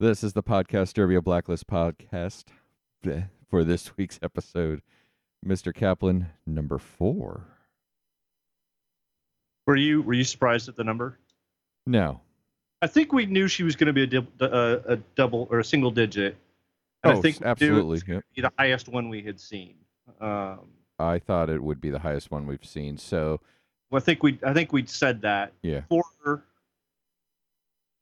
This is the podcast Derby of Blacklist podcast for this week's episode. Mr. Kaplan, number four. Were you were you surprised at the number? No. I think we knew she was going to be a, dib- uh, a double or a single digit. And oh, I think we knew it absolutely. Yep. be the highest one we had seen. Um, I thought it would be the highest one we've seen. So, well, I think we I think we'd said that yeah. for.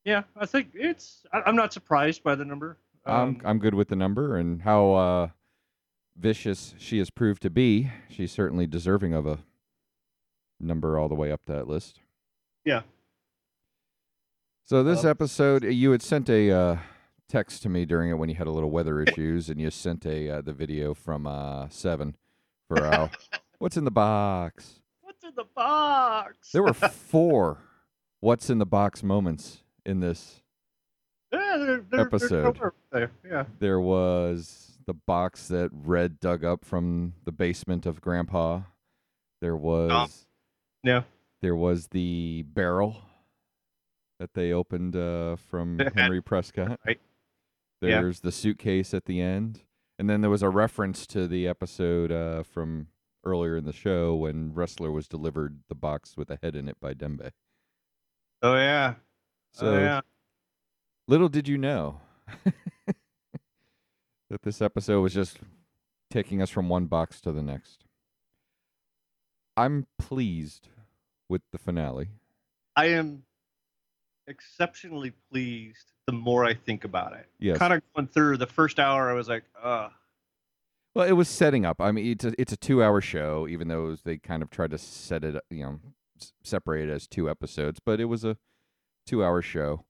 Yeah, I think it's. I, I'm not surprised by the number. I'm Um, I'm good with the number and how uh, vicious she has proved to be. She's certainly deserving of a number all the way up that list. Yeah. So this Uh, episode, you had sent a uh, text to me during it when you had a little weather issues, and you sent a uh, the video from uh, Seven for uh, what's in the box. What's in the box? There were four what's in the box moments in this yeah, they're, they're, episode. They're there. Yeah. There was the box that Red dug up from the basement of Grandpa. There was Yeah. there was the barrel that they opened uh, from Henry Prescott. Right. Yeah. There's the suitcase at the end, and then there was a reference to the episode uh, from earlier in the show when Ressler was delivered the box with a head in it by Dembe. Oh yeah. So oh yeah. Little did you know that this episode was just taking us from one box to the next. I'm pleased with the finale. I am exceptionally pleased the more I think about it. Yes. Kind of going through the first hour, I was like, uh Well, it was setting up. I mean, it's a, it's a two hour show, even though was- they kind of tried to set it, you know, s- separate it as two episodes, but it was a two hour show.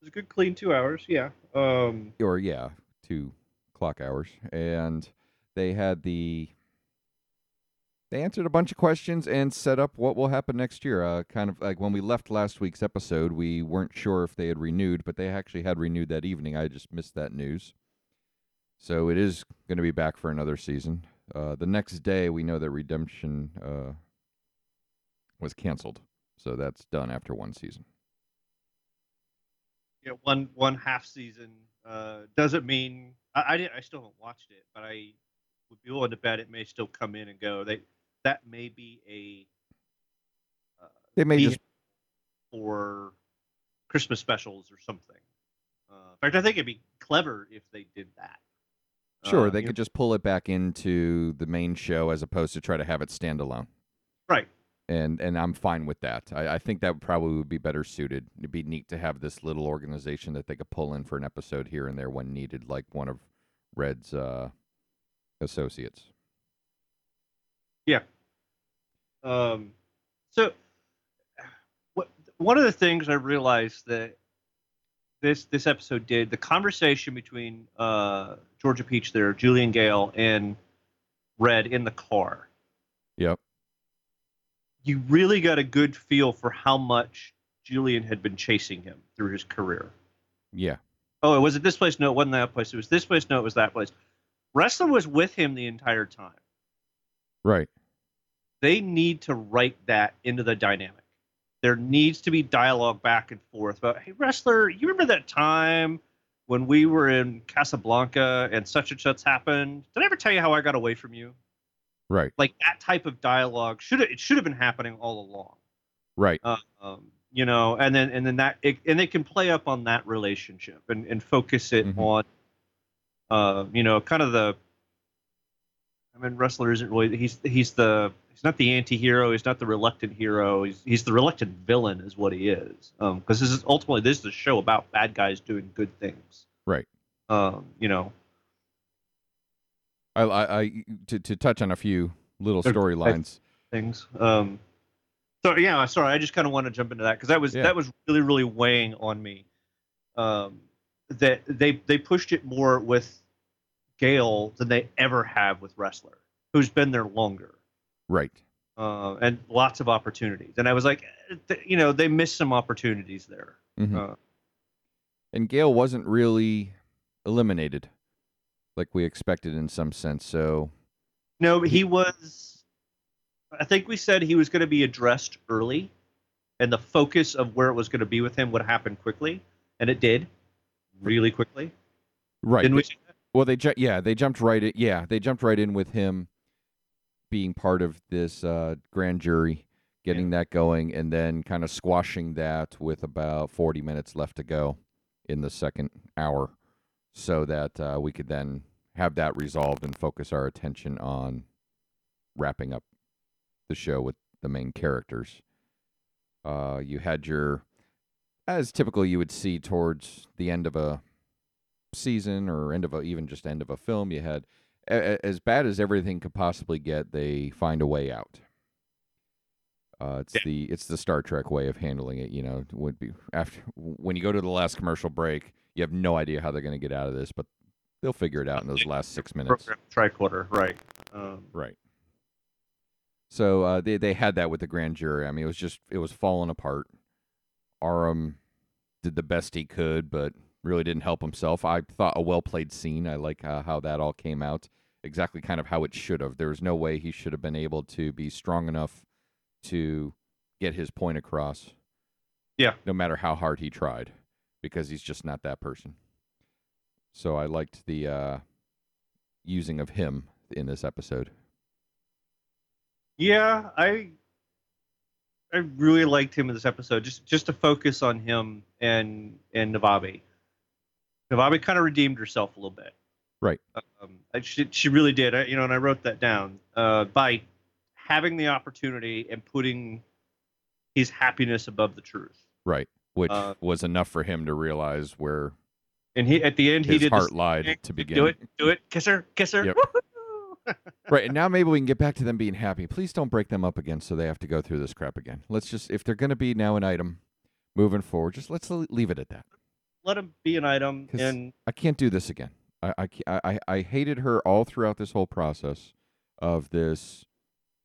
it was a good clean two hours. Yeah. Um. or yeah, two clock hours, and they had the they answered a bunch of questions and set up what will happen next year. Uh, kind of like when we left last week's episode, we weren't sure if they had renewed, but they actually had renewed that evening. I just missed that news, so it is going to be back for another season. Uh, the next day, we know that Redemption uh, was canceled, so that's done after one season. Yeah. One one half season uh, doesn't mean I I, didn't, I still haven't watched it, but I would be willing to bet it may still come in and go. They that may be a uh, They may just for Christmas specials or something. Uh, in fact, I think it'd be clever if they did that. Sure, Uh, they you could just pull it back into the main show as opposed to try to have it stand alone. Right. And and I'm fine with that. I, I think that probably would be better suited. It'd be neat to have this little organization that they could pull in for an episode here and there when needed, like one of Red's uh, associates. Yeah. Um, so, what one of the things I realized that this this episode did the conversation between uh, Georgia Peach there, Julian Gale, and Red in the car. Yep. You really got a good feel for how much Julian had been chasing him through his career. Yeah. Oh, it was at this place? No, it wasn't that place. It was this place. No, it was that place. Ressler was with him the entire time. Right. they need to write that into the dynamic. There needs to be dialogue back and forth about, hey, Ressler, you remember that time when we were in Casablanca and such and such happened? Did I ever tell you how I got away from you? Right. Like that type of dialogue should it should have been happening all along. Right. Uh, um, you know, and then and then that it, and they can play up on that relationship and, and focus it Mhm. on, uh, you know, kind of the. I mean, Ressler isn't really he's he's the he's not the anti-hero. He's not the reluctant hero. He's he's the reluctant villain, is what he is. Um, because this is ultimately this is a show about bad guys doing good things. Right. Um, you know, I, I, I to to touch on a few little storylines. things. Um, so yeah, sorry, I just kind of want to jump into that because that was Yeah. that was really really weighing on me. Um, that they they pushed it more with Gale than they ever have with Ressler, who's been there longer. Right. Uh, and lots of opportunities, and I was like, eh, th- you know, they missed some opportunities there. Mhm. Uh, and Gale wasn't really eliminated like we expected in some sense. So No, he was. I think we said he was going to be addressed early, and the focus of where it was going to be with him would happen quickly, and it did. really quickly. Right. Didn't we? Well, they ju- yeah they jumped right in. Yeah, they jumped right in with him being part of this uh, grand jury, getting that going, and then kind of squashing that with about forty minutes left to go in the second hour, so that uh, we could then have that resolved and focus our attention on wrapping up the show with the main characters. Uh, you had your, as typical you would see towards the end of a season or end of a, even just end of a film, you had a- as bad as everything could possibly get, they find a way out. Uh, it's Yeah. the it's the Star Trek way of handling it. You know, would be after when you go to the last commercial break, you have no idea how they're going to get out of this, but they'll figure it out in those last six minutes. Program tricorder, right? Um, Right. So uh, they they had that with the grand jury. I mean, it was just it was falling apart. Aram did the best he could, but really didn't help himself. I thought a well played scene. I like uh, how that all came out exactly kind of how it should have. There was no way he should have been able to be strong enough to get his point across. Yeah. No matter how hard he tried, because he's just not that person. So I liked the uh, using of him in this episode. Yeah, I I really liked him in this episode. Just just to focus on him and and Navabi. Navabi kind of redeemed herself a little bit. Right. Um, she she really did. I, you know, and I wrote that down uh, by having the opportunity and putting his happiness above the truth. Right. Which Uh, was enough for him to realize where And he at the end he his did heart lied thing, to begin. Do it, do it, kiss her, kiss her. Yep. Right. And now maybe we can get back to them being happy. Please don't break them up again so they have to go through this crap again. Let's just, if they're going to be now an item moving forward, just let's leave it at that. Let them be an item, and I can't do this again. I, I, I, I hated her all throughout this whole process of this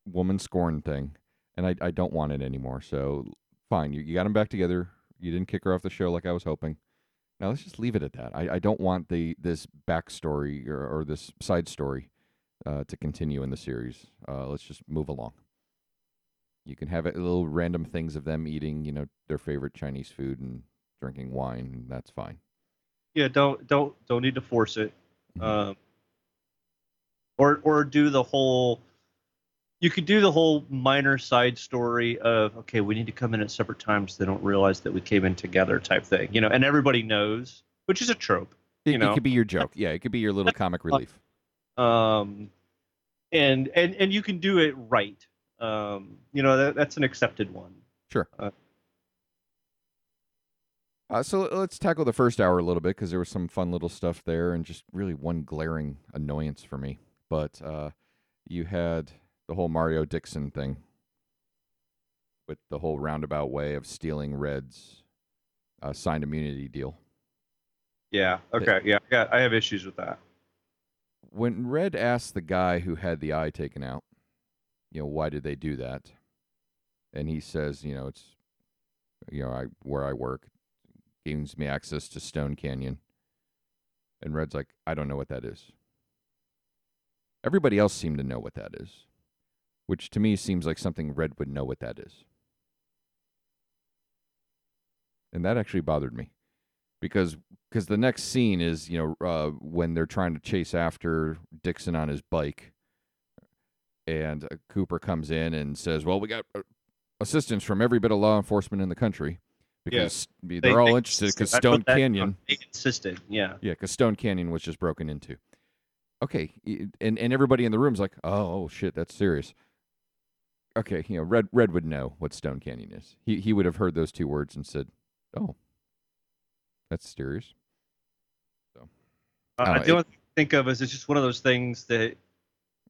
woman scorn thing, and I, I don't want it anymore. So fine, you, you got them back together. You didn't kick her off the show like I was hoping. Now let's just leave it at that. I, I don't want the this backstory or, or this side story uh, to continue in the series. Uh, let's just move along. You can have it, little random things of them eating, you know, their favorite Chinese food and drinking wine, and that's fine. yeah, don't don't don't need to force it. Mhm. um, or or do the whole you could do the whole minor side story of okay we need to come in at separate times so they don't realize that we came in together type thing you know and everybody knows which is a trope It, you know. it could be your joke. Yeah, it could be your little comic relief. um and and and you can do it right um you know that, that's an accepted one Sure. Uh, so let's tackle the first hour a little bit because there was some fun little stuff there and just really one glaring annoyance for me. But uh, you had the whole Mario Dixon thing with the whole roundabout way of stealing Red's uh, signed immunity deal. yeah okay yeah I, got, I have issues with that When Red asked the guy who had the eye taken out, you know, why did they do that? And he says, you know, it's, you know, I where I work gives me access to Stone Canyon. And Red's like, I don't know what that is. Everybody else seemed to know what that is, which to me seems like something Red would know what that is. And that actually bothered me because because the next scene is you know uh, when they're trying to chase after Dixon on his bike, and uh, Cooper comes in and says, "Well, we got uh, assistance from every bit of law enforcement in the country because they're They- all they interested because insisted. I wrote Stone. Canyon, they insisted yeah yeah, because Stone Canyon was just broken into." Okay, and and everybody in the room's like, "Oh, oh shit, that's serious." Okay, you know, Red Red would know what Stone Canyon is. He he would have heard those two words and said, "Oh, that's serious." Uh, the only thing I think of is it's just one of those things that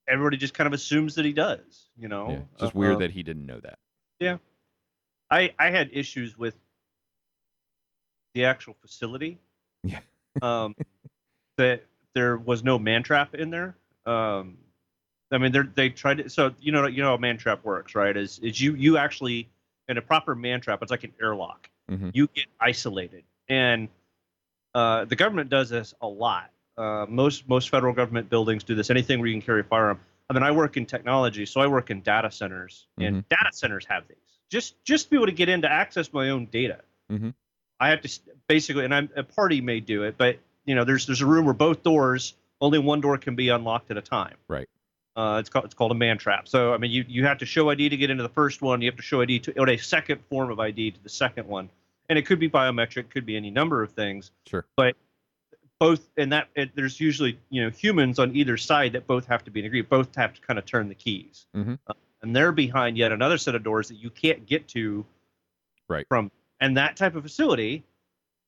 everybody just kind of assumes that he does. You know, Yeah, it's just Uh, weird that he didn't know that. Yeah, I I had issues with the actual facility. Yeah. um, that there was no man trap in there. Um, I mean, they they tried to. So you know you know how man trap works, right? Is is you you actually in a proper man trap? It's like an airlock. Mhm. You get isolated, and uh, the government does this a lot. Uh, most most federal government buildings do this. Anything where you can carry a firearm. I mean, I work in technology, so I work in data centers, and data centers have these. Just just to be able to get in to access my own data. Mhm. I have to basically, and I'm a party may do it, but you know, there's there's a room where both doors, only one door can be unlocked at a time. Right. Uh, it's called it's called a man trap. So I mean, you you have to show ID to get into the first one. You have to show ID to or a second form of ID to the second one, and it could be biometric, could be any number of things. Sure. But both and that it, there's usually you know humans on either side that both have to be in agreement. Both have to kind of turn the keys, Mhm. Uh, and they're behind yet another set of doors that you can't get to. Right. From and that type of facility,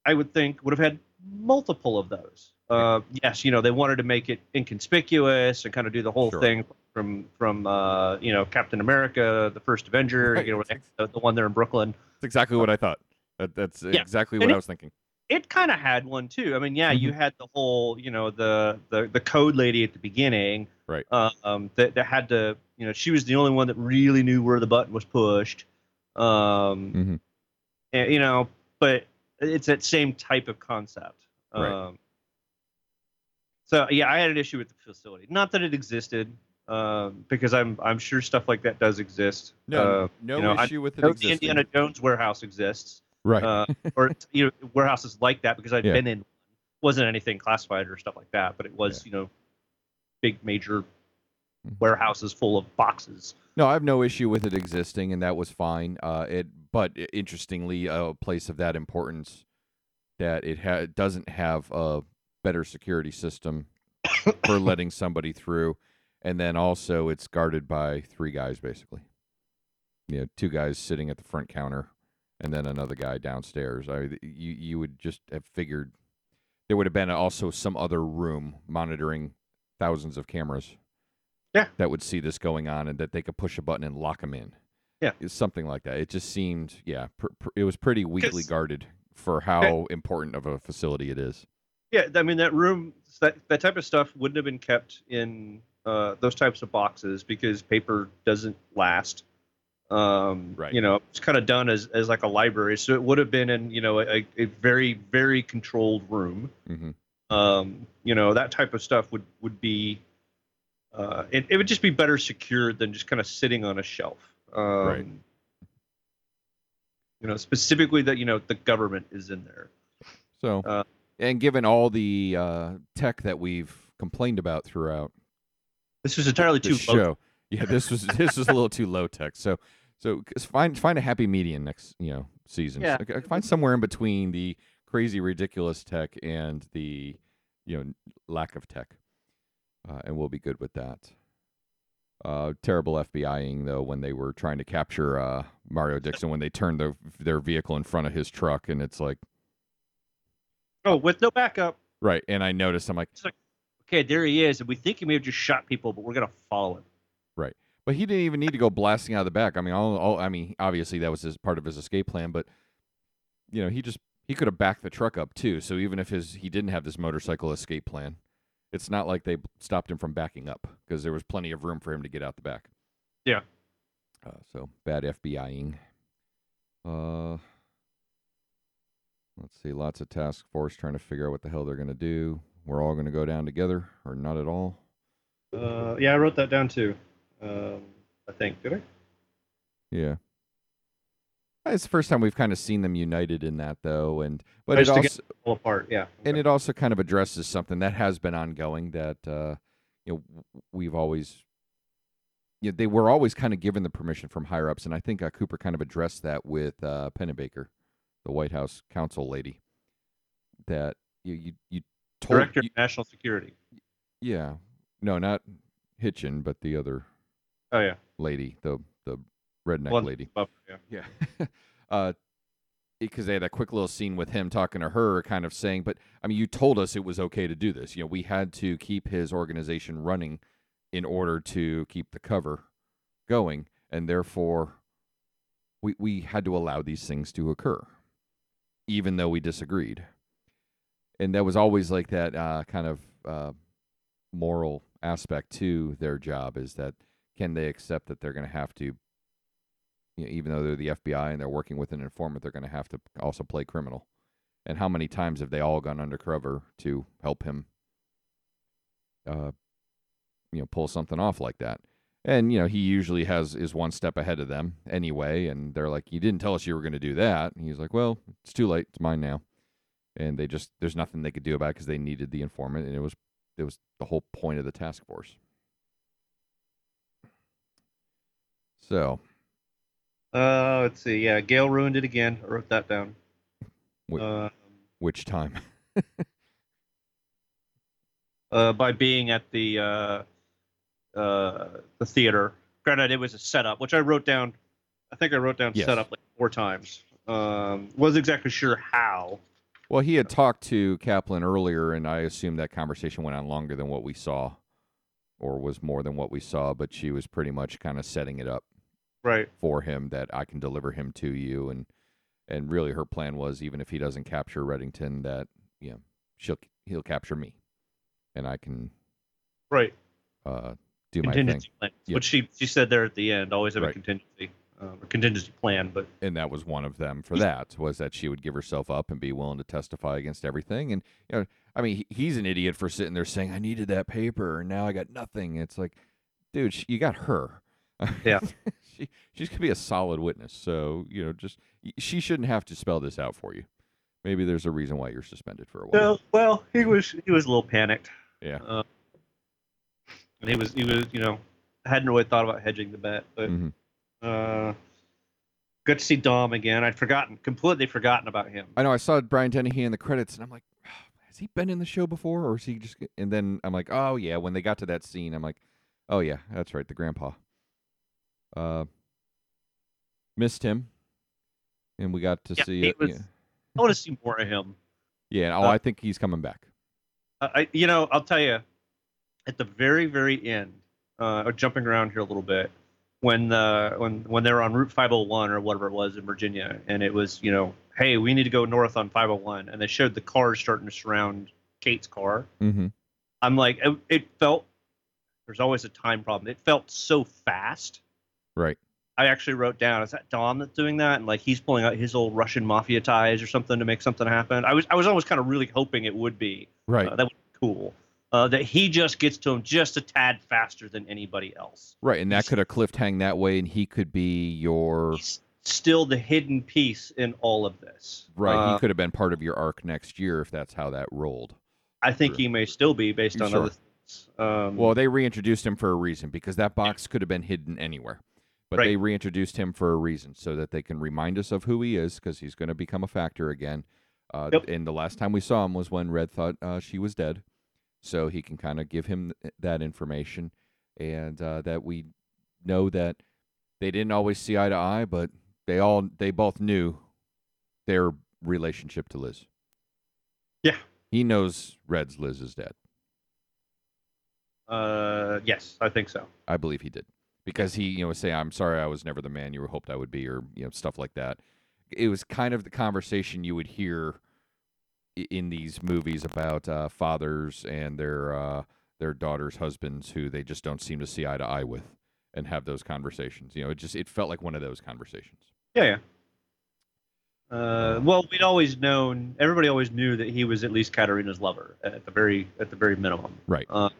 I would think would have had multiple of those. Uh, yes, you know they wanted to make it inconspicuous and kind of do the whole Sure. thing from from uh, you know Captain America, the first Avenger, Right. you know the, the one there in Brooklyn. That's exactly what I thought. That, that's Yeah. exactly And what it- I was thinking. It kind of had one too. I mean, yeah, you Mm-hmm. had the whole you know the the the code lady at the beginning, Right. Um, that that had to you know she was the only one that really knew where the button was pushed. Um, Mhm. and, you know, but it's that same type of concept. Right. Um, so yeah, I had an issue with the facility. Not that it existed, um, because I'm I'm sure stuff like that does exist. No, Uh, no you know, I issue with it know the. Indiana Jones warehouse exists, right. uh, or you know warehouses like that because I've Yeah. been in. wasn't anything classified or stuff like that, but it was you know big major. Warehouses full of boxes. No, I have no issue with it existing, and that was fine. Uh, it, but interestingly, a place of that importance that it ha- doesn't have a better security system for letting somebody through, and then also it's guarded by three guys basically. You know, two guys sitting at the front counter, and then another guy downstairs. I you you would just have figured there would have been also some other room monitoring thousands of cameras Yeah. that would see this going on and that they could push a button and lock them in. Yeah. It's something like that. It just seemed, yeah, pr- pr- it was pretty weakly guarded for how important of a facility it is. Yeah, I mean that room, that that type of stuff wouldn't have been kept in uh, those types of boxes because paper doesn't last. Um, Right. You know, it's kind of done as, as like a library, so it would have been in you know a, a very very controlled room. hmm Um, you know that type of stuff would would be. Uh, it, it would just be better secured than just kind of sitting on a shelf. Um, Right. You know, specifically that you know the government is in there. So, Uh, and given all the uh, tech that we've complained about throughout This was entirely the too low show, yeah, this was this was a little too low tech. So, so 'cause find find a happy median next you know season. Yeah. Like, uh, find somewhere in between the crazy ridiculous tech and the you know lack of tech, uh, and we'll be good with that. Uh, terrible FBIing though when they were trying to capture uh, Mario Dixon when they turned their their vehicle in front of his truck, and it's like Oh, with no backup. right. And I noticed I'm like, Okay, there he is, and we think he may have just shot people, but we're gonna follow him. Right, but he didn't even need to go blasting out of the back. I mean, all, all I mean, obviously that was his part of his escape plan, but you know, he just he could have backed the truck up too. So even if his he didn't have this motorcycle escape plan, it's not like they stopped him from backing up because there was plenty of room for him to get out the back. Yeah. Uh, so bad FBIing. Uh, let's see. Lots of task force trying to figure out what the hell they're gonna do. We're all gonna go down together, or not at all. Uh, yeah, I wrote that down too. Um, I think did I? Yeah. It's the first time we've kind of seen them united in that, though, and but Just it also apart. Yeah. and Okay. it also kind of addresses something that has been ongoing that uh, you know we've always you know, they were always kind of given the permission from higher ups, and I think uh, Cooper kind of addressed that with uh, Pennebaker, the White House counsel lady, that you you, you told Director you- of National Security. yeah no not Hitchin but the other Oh yeah. lady the the redneck lady yeah. Yeah. uh, because they had a quick little scene with him talking to her, kind of saying, "But I mean, you told us it was okay to do this. You know, we had to keep his organization running in order to keep the cover going, and therefore, we we had to allow these things to occur, even though we disagreed." And that was always like that uh, kind of uh, moral aspect to their job is that can they accept that they're going to have to you know, even though they're the FBI and they're working with an informant, they're going to have to also play criminal. And how many times have they all gone undercover to help him, uh, you know, pull something off like that? And you know, he usually has is one step ahead of them anyway, and they're like, "You didn't tell us you were going to do that." And he's like, "Well, it's too late. It's mine now." And they just there's nothing they could do about it because they needed the informant, and it was it was the whole point of the task force. So, Uh, let's see. Yeah, Gale ruined it again. I wrote that down. Wait. Uh, which time? uh, by being at the uh, uh, the theater. Granted, it was a setup, which I wrote down. I think I wrote down Yes. setup like four times. Um, wasn't exactly sure how. Well, he had talked to Kaplan earlier, and I assume that conversation went on longer than what we saw, or was more than what we saw. But she was pretty much kind of setting it up Right. for him that I can deliver him to you, and and really her plan was even if he doesn't capture Reddington, that you know she'll he'll capture me, and I can Right. uh, do my thing. Contingency plan. Yep. Which she she said there at the end. Always have Right. a contingency, um, a contingency plan. But and that was one of them for that was that she would give herself up and be willing to testify against everything and you know i mean he's an idiot for sitting there saying i needed that paper and now i got nothing it's like dude you got her Yeah. she she's gonna be a solid witness so you know just she shouldn't have to spell this out for you maybe there's a reason why you're suspended for a while well, well, he was he was a little panicked. Yeah. Uh, and he was he was you know hadn't really thought about hedging the bet, but Mhm. uh, good to see Dom again. I'd forgotten completely forgotten about him. i know i saw brian dennehy in the credits and i'm like has he been in the show before or is he just and then i'm like oh yeah when they got to that scene i'm like oh yeah that's right the grandpa uh missed him and we got to Yeah, see it was- yeah. I want to see more of him. yeah oh uh, i think he's coming back I, you know, I'll tell you, at the very, very end, uh, jumping around here a little bit, when the when when they were on Route 501 or whatever it was in Virginia, and it was, you know, hey, we need to go north on 501, and they showed the cars starting to surround Kate's car. mm-hmm I'm like, it, it felt. There's always a time problem. It felt so fast. Right I actually wrote down, is that Dom that's doing that? And like he's pulling out his old Russian mafia ties or something to make something happen. I was I was always kind of really hoping it would be. right Uh, that would be cool. Uh, that he just gets to him just a tad faster than anybody else. right and that he's- could have cliffed hang that way and he could be your still the hidden piece in all of this. right Uh, he could have been part of your arc next year if that's how that rolled I think he may still be based on Sure. other things. Um, Well, they reintroduced him for a reason because that box could have been hidden anywhere. But Right. they reintroduced him for a reason so that they can remind us of who he is because he's going to become a factor again. Uh, Yep. And the last time we saw him was when Red thought uh, she was dead. So he can kind of give him th- that information and uh, that we know that they didn't always see eye to eye, but they all they both knew their relationship to Liz. Yeah. He knows Red's Liz is dead. uh, yes, I think so. I believe he did because he, you know, saying, "I'm sorry, I was never the man you hoped I would be," or you know, stuff like that. It was kind of the conversation you would hear in these movies about uh, fathers and their uh, their daughters' husbands who they just don't seem to see eye to eye with, and have those conversations. You know, it just it felt like one of those conversations. Yeah, yeah. Uh, well, we'd always known. Everybody always knew that he was at least Katarina's lover at the very at the very minimum. Right. Um,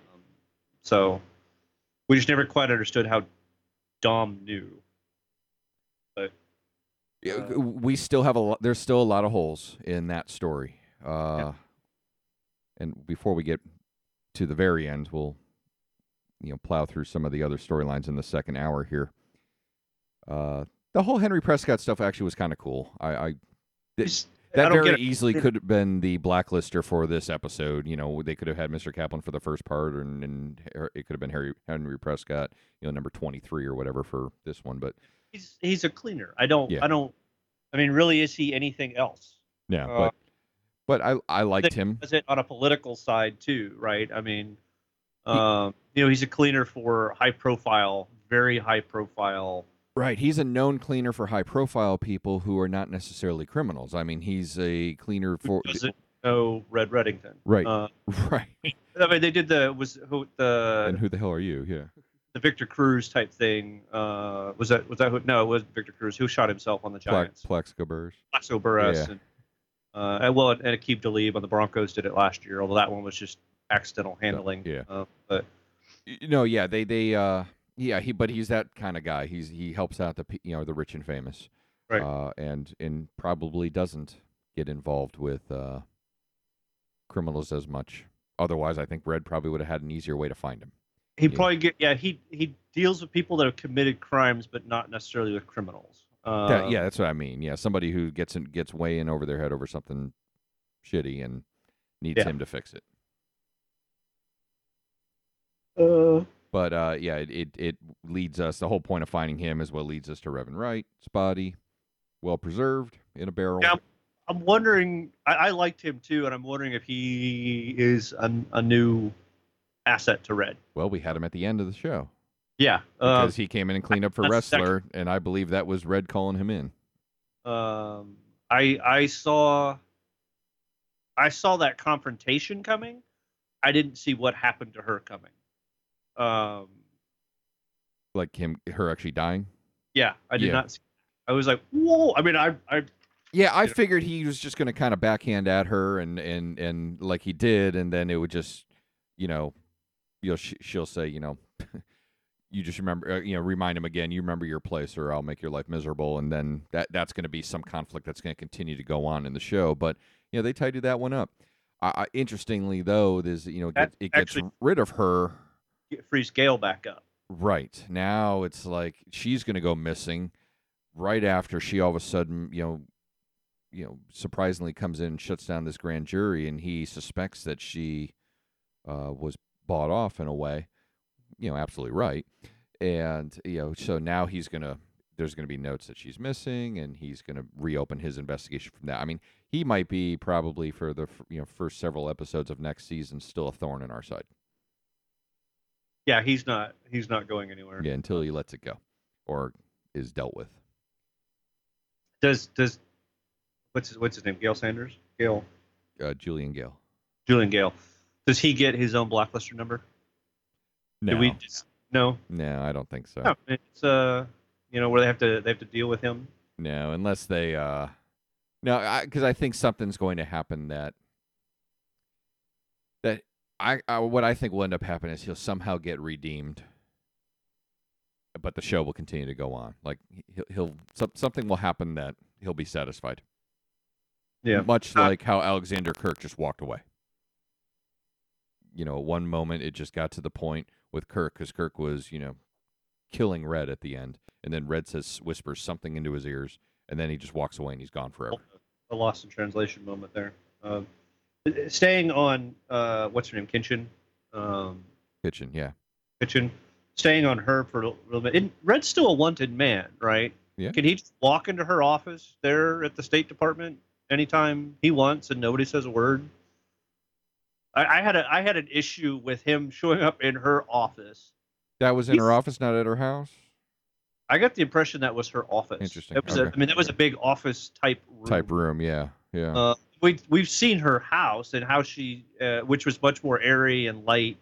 so we just never quite understood how Dom knew. Yeah, Uh, we still have a lot. There's still a lot of holes in that story. Uh, And before we get to the very end, we'll you know plow through some of the other storylines in the second hour here. Uh, the whole Henry Prescott stuff actually was kind of cool. I, I I that very easily could have been the blacklister for this episode. You know, they could have had Mr. Kaplan for the first part, and, and it could have been Harry Henry Prescott, you know, number twenty three or whatever for this one. But He's he's a cleaner. I don't. Yeah. I don't. I mean, really, is he anything else? yeah, Uh, but but I I liked him. Does it on a political side too, right? I mean, um, you know, he's a cleaner for high profile, very high profile. Right. He's a known cleaner for high profile people who are not necessarily criminals. I mean, he's a cleaner for. Who doesn't know Red Reddington? Right. Uh, Right. I mean, they did the was who the and who the hell are you? Yeah. the Victor Cruz type thing. Uh, was that was that who? No, it was Victor Cruz who shot himself on the Pla- Giants. Plaxico Burress. Plaxico Burress Yeah. and uh, and well, and Aqib Talib on the Broncos did it last year, although that one was just accidental handling. yeah. Uh, but No, yeah, they they uh Yeah, he but he's that kind of guy. He's he helps out the you know the rich and famous, Right. Uh, and and probably doesn't get involved with uh, criminals as much. Otherwise, I think Red probably would have had an easier way to find him. He Yeah. probably get yeah he he deals with people that have committed crimes, but not necessarily with criminals. Uh, That- yeah, that's what I mean. Yeah, somebody who gets in, gets way in over their head over something shitty and needs Yeah. him to fix it. Uh, But uh, yeah, it, it it leads us. The whole point of finding him is what leads us to Reven Wright, spotty, well preserved in a barrel. Yeah. I'm wondering. I, I liked him too, and I'm wondering if he is a, a new asset to Red. Well, we had him at the end of the show Yeah. Uh, because he came in and cleaned up for that's second- Ressler, and I believe that was Red calling him in. um, I I saw. I saw that confrontation coming. I didn't see what happened to her coming. Um, Like him, her actually dying. yeah, I did Yeah. not. See, I was like, whoa! I mean, I I Yeah, I You know- figured he was just going to kind of backhand at her, and and and like he did, and then it would just, you know, you know, sh- she'll say, you know, you just remember, uh, you know, remind him again, you remember your place, or I'll make your life miserable, and then that that's going to be some conflict that's going to continue to go on in the show. But you know, they tidied that one up. Interestingly, though, there's you know, it, That get- it gets actually- rid of her. Get freeze Gale back up. Right. Now it's like she's going to go missing right after she all of a sudden, you know, you know, surprisingly comes in and shuts down this grand jury and he suspects that she uh, was bought off in a way. You know, absolutely right. And, you know, so now he's going to there's going to be notes that she's missing and he's going to reopen his investigation from that. I mean, he might be probably for the you know first several episodes of next season still a thorn in our side. Yeah, he's not. He's not going anywhere. Yeah, until he lets it go or is dealt with. Does does what's his, what's his name? Gail Sanders. Gail Uh, Julian Gale. Julian Gale. Does he get his own blacklister number? No, Do we just, no. no, I don't think so. No. It's uh, you know, where they have to they have to deal with him. No, unless they uh, no, because I, think something's going to happen that that I, I what I think will end up happening is he'll somehow get redeemed, but the show will continue to go on. Like he'll, he'll some, something will happen that he'll be satisfied. Yeah. much Uh, like how Alexander Kirk just walked away. You know, at one moment it just got to the point with Kirk because Kirk was, you know, killing Red at the end, and then Red says whispers something into his ears, and then he just walks away and he's gone forever. A lost in translation moment there. Um, staying on uh, what's her name, Kitchen. Um, Kitchen, yeah, Kitchen. Staying on her for a little bit. And Red's still a wanted man, right? Yeah. Can he just walk into her office there at the State Department anytime he wants and nobody says a word? I, I had a I had an issue with him showing up in her office. that was in He's- her office, not at her house. I got the impression that was her office. Interesting, It was a, okay. I mean, that was a big office type room. Type room, yeah, yeah, Uh, we we've seen her house and how she, uh, which was much more airy and light.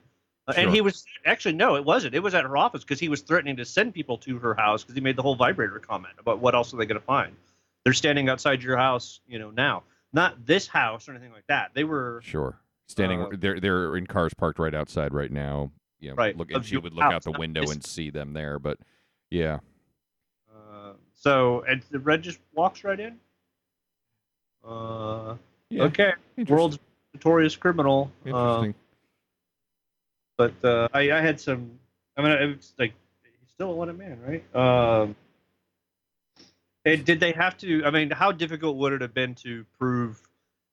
Uh, And he was actually no, it wasn't. It was at her office because he was threatening to send people to her house because he made the whole vibrator comment about what else are they going to find. They're standing outside your house, you know, now. Not this house or anything like that. They were sure. Standing, uh, they're they're in cars parked right outside right now. You know, Right, Look, and she would look out the window this- and see them there, but yeah, uh, so and the red just walks right in. Uh, yeah. okay, world's notorious criminal. Uh, Interesting. but uh, I, I had some. I mean, it's like he's still a wanted man, right? Um, and did they have to? I mean, how difficult would it have been to prove?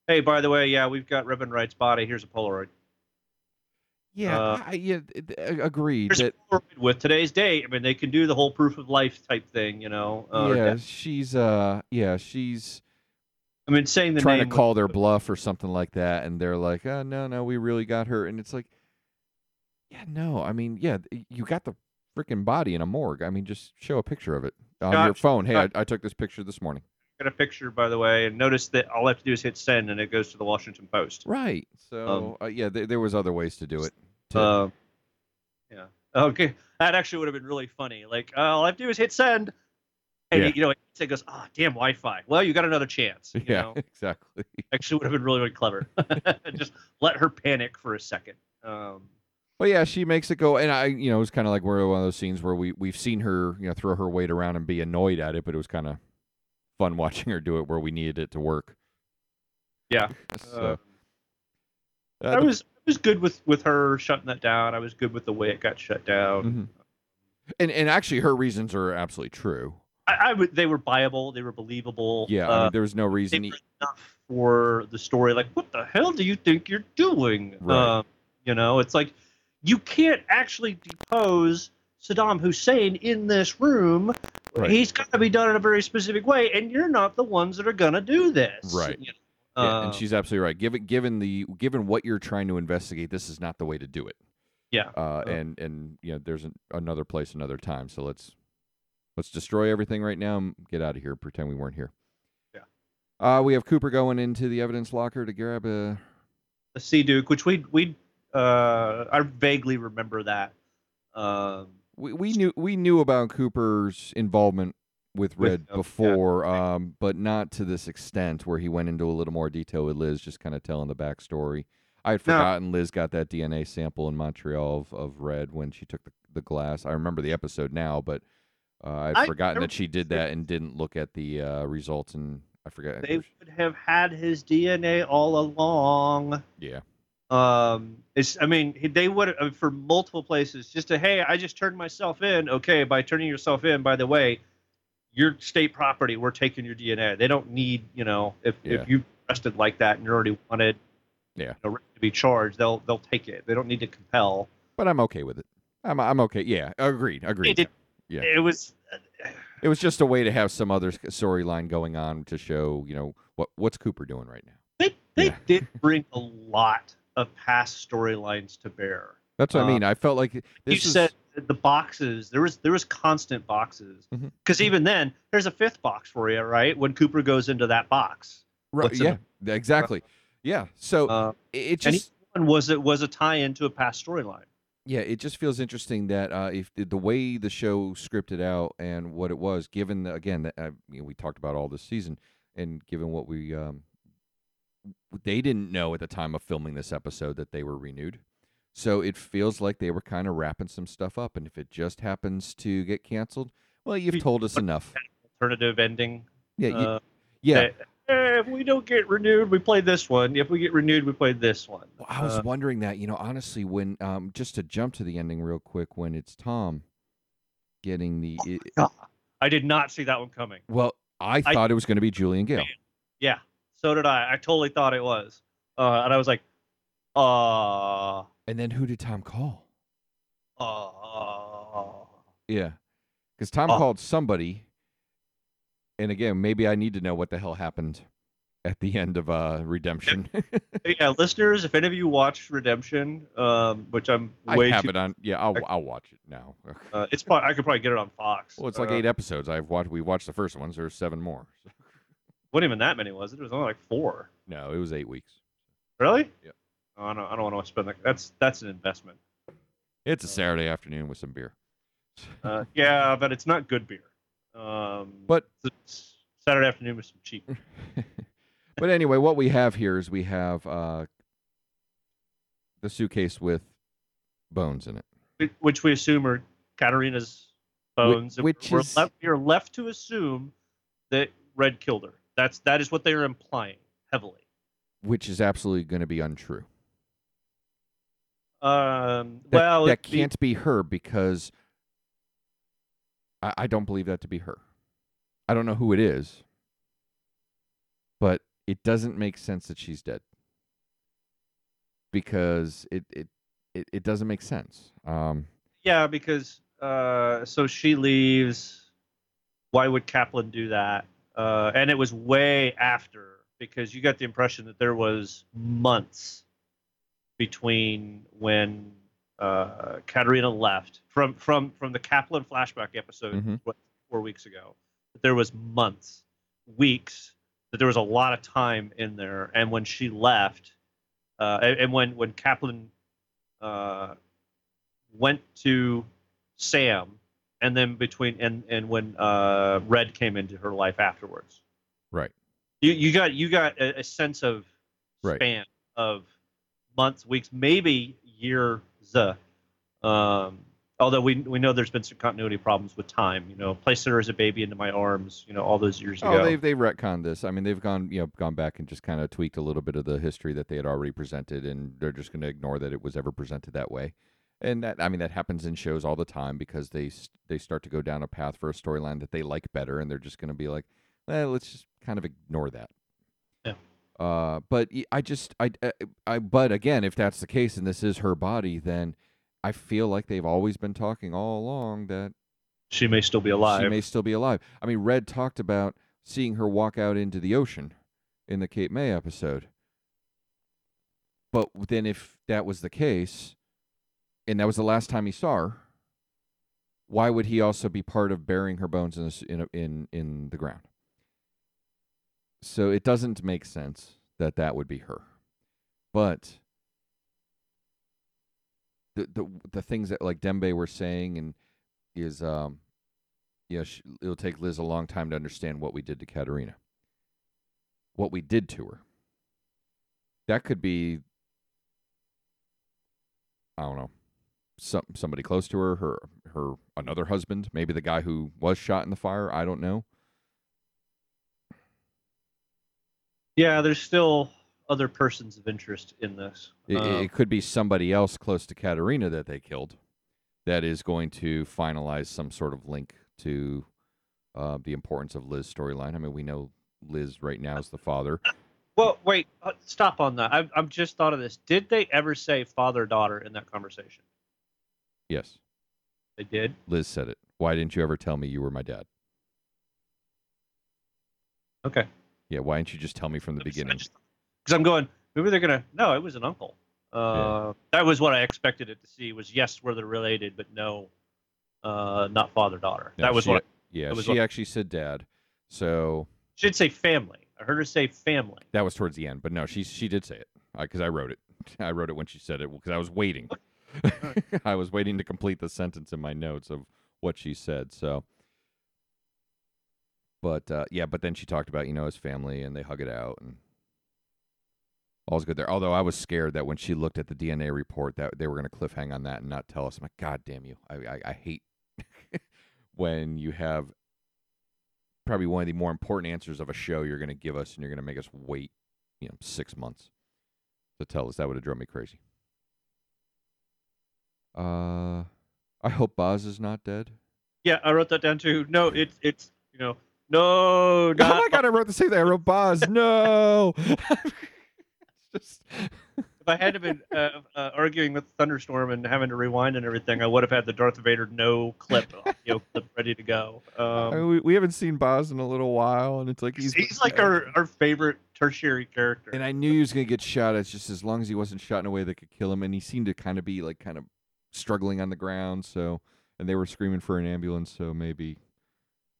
Hey, by the way, yeah, we've got Reven Wright's body. Here's a Polaroid. Yeah, Uh, I, yeah, agreed. That with today's date. I mean, they can do the whole proof of life type thing, you know. Uh, yeah, she's uh, yeah, she's I mean, saying the trying to call their bluff or something like that, and they're like, "Oh no, no, we really got her," and it's like, yeah, no, I mean, yeah, you got the freaking body in a morgue. I mean, just show a picture of it on your phone. Hey, I, I took this picture this morning. got a picture, by the way, and notice that all I have to do is hit send, and it goes to the Washington Post. Right. So uh, yeah, there, there was other ways to do it. Uh, yeah. Okay. That actually would have been really funny. Like, uh, all I have to do is hit send. And, Yeah. you know, it goes, ah, damn Wi Fi. Well, you got another chance. You yeah, Know? exactly. Actually, would have been really, really clever. Just let her panic for a second. Um, But yeah, she makes it go, and I, you know, it was kind of like we're one of those scenes where we we've seen her, you know, throw her weight around and be annoyed at it, but it was kind of fun watching her do it where we needed it to work. Yeah. So, Uh, uh, I was I was good with with her shutting that down. I was good with the way it got shut down. mhm. and and actually, her reasons are absolutely true. I, I would they were viable. They were believable. Yeah, I Uh, mean, there was no reason. he- enough for the story. Like, what the hell do you think you're doing? Right. Um, you know, it's like you can't actually depose Saddam Hussein in this room. Right. He's got to be done in a very specific way, and you're not the ones that are gonna do this. Right. you know? Yeah, Um, and she's absolutely right. Given given the given what you're trying to investigate, this is not the way to do it. Yeah. Uh, Uh, and and you know, there's an, another place, another time. So let's let's destroy everything right now. and Get out of here. Pretend we weren't here. Yeah. Uh, we have Cooper going into the evidence locker to grab a. the Sea Duke, which we we uh, I vaguely remember that. Um, We, we knew we knew about Cooper's involvement with With- Red yeah. before, um, but not to this extent where he went into a little more detail with Liz, just kind of telling the backstory. I had No. forgotten Liz got that DNA sample in Montreal of, of Red when she took the, the glass. I remember the episode now, but uh, I'd I- forgotten I that she did that and didn't look at the uh, results. And I forget. they would have had his DNA all along. yeah, Um, it's I mean they would have for multiple places just to hey I just turned myself in. Okay, by turning yourself in, by the way, your state property. We're taking your DNA. They don't need you know if Yeah. if you arrested like that and you're already wanted. Yeah. you know, to be charged, they'll they'll take it. They don't need to compel. but I'm okay with it. I'm I'm okay. Yeah, agreed. Agreed. It, Yeah. it was It was just a way to have some other storyline going on to show, you know, what what's Cooper doing right now. they they Yeah. did bring a lot of past storylines to bear. That's what I Uh, mean. I felt like this you is said the boxes there was there was constant boxes because even then there's a fifth box for you right when cooper goes into that box right, what's in yeah, exactly. Yeah. So uh, it it and just one was it was a tie-in to a past storyline yeah, it just feels interesting that uh, if the way the show scripted out and what it was, given the, again that uh, you know, we talked about all this season, and given what we um, they didn't know at the time of filming this episode that they were renewed. So it feels like they were kind of wrapping some stuff up, and if it just happens to get canceled, well, you've told us enough. alternative ending Yeah, you- uh, yeah. that, eh, if we don't get renewed we play this one. If we get renewed we play this one. Well, I was Uh, wondering that, you know, honestly, when um, just to jump to the ending real quick, when it's Tom getting the, it, i did not see that one coming. Well, I I- thought it was going to be Julian Gale. yeah so did i. I totally thought it was. Uh, and i was like uh. And then who did Tom call? uh. Yeah, because Tom Oh. called somebody, and again, maybe I need to know what the hell happened at the end of uh, Redemption. yeah, listeners, if any of you watch Redemption, um, which I'm way I have too, it on. Yeah, I'll I'll watch it now. uh, it's probably I could probably get it on Fox. Well, it's like Uh, eight episodes. I've watched. We watched the first ones. There's seven more. wasn't even that many, was it? It was only like four. No, it was eight weeks. Really? Yeah. Oh, I don't. I don't want to spend that. That's that's an investment. It's a Saturday afternoon with some beer. Uh, yeah, but it's not good beer. Um, But Saturday afternoon with some cheap. but anyway, what we have here is we have uh, the suitcase with bones in it. which we assume are Katarina's bones. which we're is- left, we are left to assume that Red killed her. That's that is what they are implying heavily. which is absolutely going to be untrue. Um, That, well, that it'd be- can't be her because I, I don't believe that to be her. I don't know who it is, but it doesn't make sense that she's dead because it it it, it doesn't make sense. Um, Yeah, because uh, so she leaves. Why would Kaplan do that? Uh, and it was way after because you got the impression that there was months between when uh, Katarina left from from from the Kaplan flashback episode Mhm. what, four weeks ago. There was months, weeks. That there was a lot of time in there, and when she left, uh, and, and when when Kaplan uh, went to Sam, and then between and and when uh, Red came into her life afterwards. Right. You you got you got a, a sense of Right. span of months, weeks, maybe years uh, Um, although we we know there's been some continuity problems with time. You know, placed her as a baby into my arms. You know, all those years Oh, ago. they've they've retconned this. I mean, they've gone you know gone back and just kind of tweaked a little bit of the history that they had already presented, and they're just going to ignore that it was ever presented that way. And that I mean that happens in shows all the time because they they start to go down a path for a storyline that they like better, and they're just going to be like, well, let's just kind of ignore that. Uh, but I just I, I I but again, if that's the case, and this is her body, then I feel like they've always been talking all along that she may still be alive. she may still be alive. I mean, Red talked about seeing her walk out into the ocean in the Cape May episode. But then, if that was the case, and that was the last time he saw her, why would he also be part of burying her bones in s- in a- in in the ground? So it doesn't make sense that that would be her. But the the the things that like Dembe were saying and is um you know, sh- it'll take Liz a long time to understand what we did to Katarina. What we did to her. That could be I don't know. Some somebody close to her, her her another husband, maybe the guy who was shot in the fire, I don't know. Yeah, there's still other persons of interest in this. It, Um, it could be somebody else close to Katarina that they killed that is going to finalize some sort of link to uh, the importance of Liz's storyline. I mean, we know Liz right now is the father. well, wait, uh, stop on that. I've, I've just thought of this. Did they ever say father daughter in that conversation? Yes, They did. Liz said it. Why didn't you ever tell me you were my dad? Okay. Yeah, why didn't you just tell me from the beginning? Because I'm going. Maybe they're gonna. No, it was an uncle. Uh, That was what I expected it to see. Was yes, were they related, but no, uh, not father daughter. No, that was she, what Yeah, was she what- actually said dad. So should say family. I heard her say family. that was towards the end, but no, she she did say it because I wrote it. I wrote it when she said it because I was waiting. I was waiting to complete the sentence in my notes of what she said. So, but uh, yeah, but then she talked about you know his family and they hug it out and all's good there. Although I was scared that when she looked at the DNA report that they were going to cliffhang on that and not tell us. I'm like, God damn you! I I, I hate when you have probably one of the more important answers of a show you're going to give us and you're going to make us wait, you know, six months to tell us. That would have drove me crazy. Uh, I hope Boz is not dead. Yeah, I wrote that down too. No, it's it's you know no. oh Not, my god, I wrote the same thing. I wrote Boz. no. just If I hadn't been uh, uh, arguing with Thunderstorm and having to rewind and everything, I would have had the Darth Vader no clip, audio clip ready to go. I Um, mean, we, we haven't seen Boz in a little while, and it's like he's he's, like our, our favorite tertiary character. And I knew he was gonna get shot. It's just as long as he wasn't shot in a way that could kill him, and he seemed to kind of be like kind of struggling on the ground. So, and they were screaming for an ambulance. So maybe,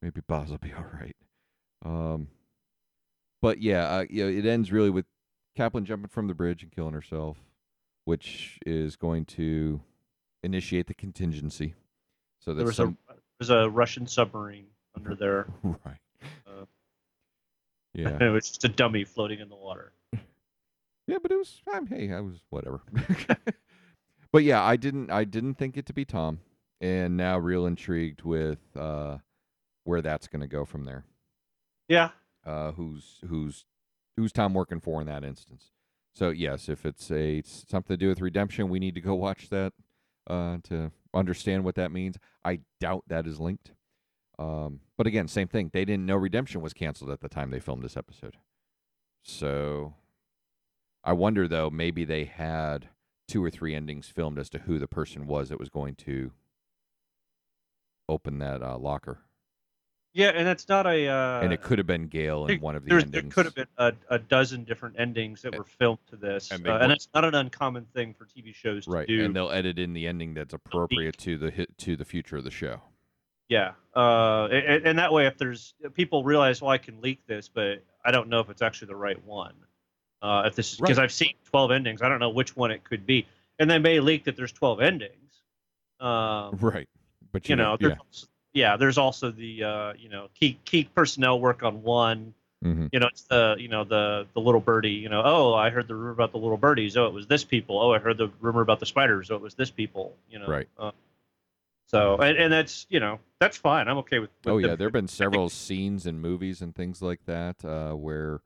maybe Boz will be all right. Um, but yeah, uh, you know, it ends really with Kaplan jumping from the bridge and killing herself, which is going to initiate the contingency. So there was some a there's a Russian submarine under there. right. Uh, yeah. it was just a dummy floating in the water. Yeah, but it was um, hey, I was whatever. but yeah, I didn't I didn't think it to be Tom, and now real intrigued with uh, where that's going to go from there. Yeah, Uh, who's who's who's Tom working for in that instance? So yes, if it's a it's something to do with redemption, we need to go watch that uh, to understand what that means. I doubt that is linked. Um, but again, same thing. They didn't know redemption was canceled at the time they filmed this episode. So I wonder though, maybe they had two or three endings filmed as to who the person was that was going to open that uh, locker, yeah, and it's not a. Uh, and it could have been Gale in one of the endings. There could have been a, a dozen different endings that were filmed to this, and uh, and it's not an uncommon thing for TV shows right, to do. and they'll edit in the ending that's appropriate to the hit to the future of the show. Yeah, uh, and, and that way, if there's people realize, well, I can leak this, but I don't know if it's actually the right one. Uh, if this is because Right. I've seen 12 endings, I don't know which one it could be, and they may leak that there's 12 endings. Um, Right, but you know, yeah, there's, yeah, there's also the uh, you know key key personnel work on one, Mm-hmm. You know, it's the you know the the little birdie. You know, oh, I heard the rumor about the little birdies. Oh, it was this people. Oh, I heard the rumor about the spiders. Oh, it was this people. You know, Right. Uh, so and, and that's you know that's fine. I'm okay with. with Oh yeah, them- there have been several scenes in movies and things like that uh, where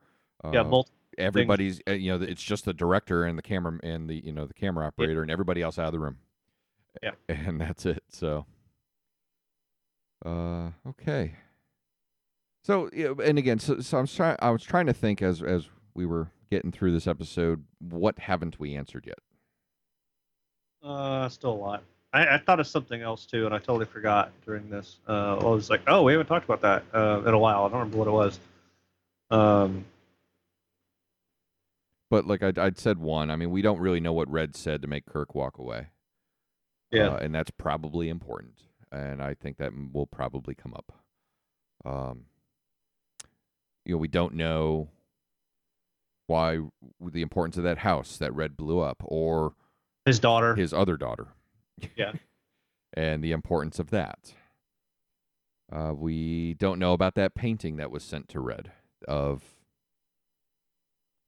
uh, yeah, multi- everybody's uh, you know it's just the director and the camera and the you know the camera operator and everybody else out of the room. Yeah. and that's it. So, uh, okay. So yeah, and again, so, so I'm trying. I was trying to think as as we were getting through this episode, what haven't we answered yet? Uh, still a lot. I, I thought of something else too, and I totally forgot during this. Uh, I was like, oh, we haven't talked about that uh, in a while. I don't remember what it was. Um, But like I I'd said one. I mean, we don't really know what Red said to make Kirk walk away. yeah, Uh, and that's probably important. And I think that will probably come up. Um, you know, we don't know why the importance of that house that Red blew up, or his daughter. his other daughter. Yeah. and the importance of that. Uh, we don't know about that painting that was sent to Red of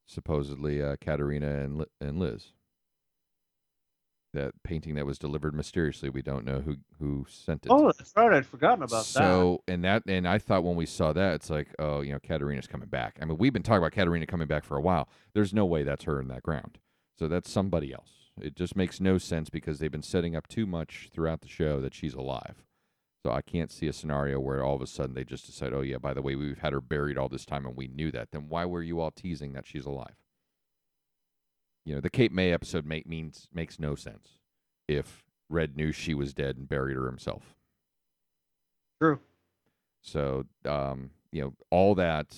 supposedly uh, Katarina and Li- and Liz. That painting that was delivered mysteriously. We don't know who who sent it. oh, that's right. I'd forgotten about that. so and that and I thought when we saw that, it's like, oh, you know, Katarina's coming back. I mean, we've been talking about Katarina coming back for a while. There's no way that's her in that ground. So that's somebody else. It just makes no sense because they've been setting up too much throughout the show that she's alive. So I can't see a scenario where all of a sudden they just decide, oh yeah, by the way, we've had her buried all this time and we knew that. Then why were you all teasing that she's alive? You know, the Cape May episode make, means makes no sense if Red knew she was dead and buried her himself. True. So, um, you know, all that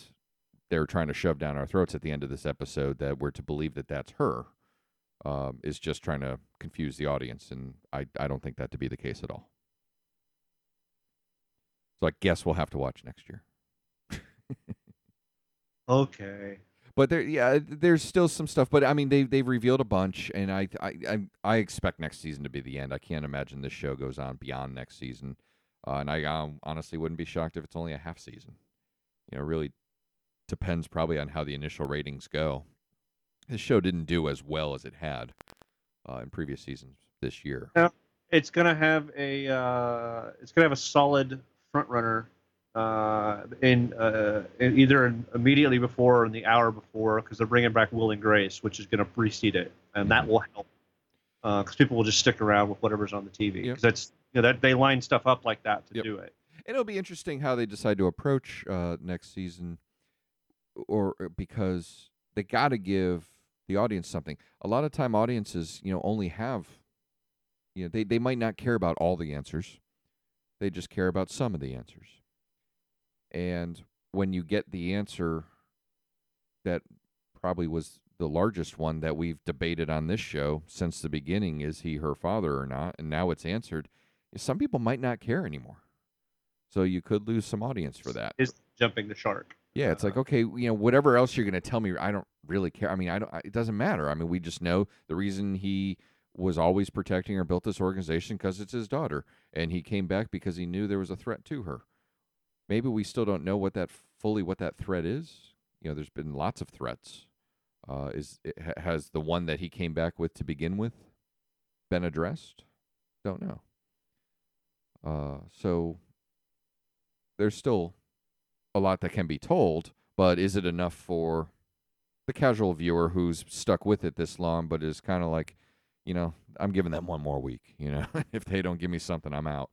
they're trying to shove down our throats at the end of this episode that we're to believe that that's her um, is just trying to confuse the audience, and I I don't think that to be the case at all. So I guess we'll have to watch next year. Okay. But there, yeah, there's still some stuff. But I mean, they they've revealed a bunch, and I I I, I expect next season to be the end. I can't imagine this show goes on beyond next season, uh, and I honestly wouldn't be shocked if it's only a half season. You know, really depends probably on how the initial ratings go. This show didn't do as well as it had uh, in previous seasons this year. yeah, It's gonna have a uh, it's gonna have a solid front runner uh, in, uh, in either immediately before or in the hour before because they're bringing back Will and Grace, which is gonna precede it, and that will help because people will just stick around with whatever's on the TV Yep. because that's you know that they line stuff up like that to Yep. do it. And it'll be interesting how they decide to approach uh, next season, or or because they got to give the audience something. A lot of time, audiences, you know, only have, you know, they they might not care about all the answers, they just care about some of the answers. And when you get the answer that probably was the largest one that we've debated on this show since the beginning is he her father or not and now it's answered some people might not care anymore so you could lose some audience for that. Is jumping the shark. Yeah, it's like okay, you know, whatever else you're going to tell me, I don't really care. I mean, I don't. It doesn't matter. I mean, we just know the reason he was always protecting or built this organization because it's his daughter, and he came back because he knew there was a threat to her. Maybe we still don't know what that fully what that threat is. You know, there's been lots of threats. Uh, is has the one that he came back with to begin with been addressed? Don't know. Uh, so there's still a lot that can be told, but is it enough for the casual viewer who's stuck with it this long, but is kind of like, you know, I'm giving them one more week. You know, if they don't give me something, I'm out.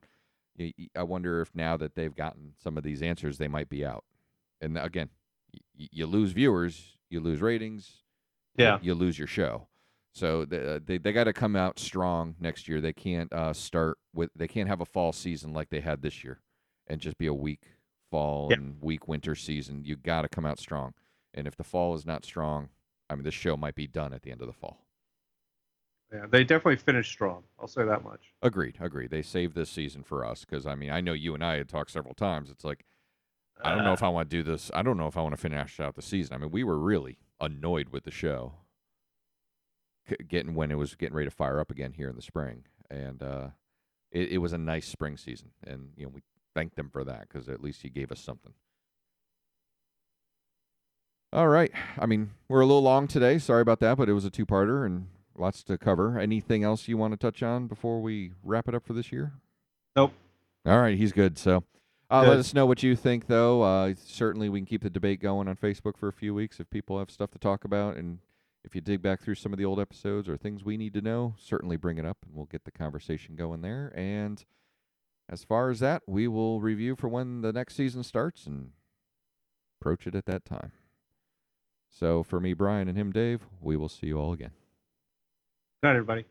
I wonder if now that they've gotten some of these answers, they might be out. And again, y- you lose viewers, you lose ratings, Yeah. you lose your show. So the, they they got to come out strong next year. They can't uh, start with they can't have a fall season like they had this year, and just be a weak fall Yeah. and weak winter season. You got to come out strong. And if the fall is not strong, I mean, this show might be done at the end of the fall. Yeah, they definitely finished strong. I'll say that much. Agreed, agreed. They saved this season for us because I mean, I know you and I had talked several times. It's like I don't know if I want to do this. I don't know if I want to finish out the season. I mean, we were really annoyed with the show, getting when it was getting ready to fire up again here in the spring, and uh, it, it was a nice spring season, and you know we thanked them for that because at least he gave us something. All right. I mean, we're a little long today. Sorry about that, but it was a two-parter and lots to cover. Anything else you want to touch on before we wrap it up for this year? Nope. All right, he's good. So, uh, Good. let us know what you think, though. Uh, certainly, we can keep the debate going on Facebook for a few weeks if people have stuff to talk about, and if you dig back through some of the old episodes or things we need to know, certainly bring it up, and we'll get the conversation going there. And as far as that, we will review for when the next season starts and approach it at that time. So, for me, Brian, and him, Dave, we will see you all again. Night, everybody.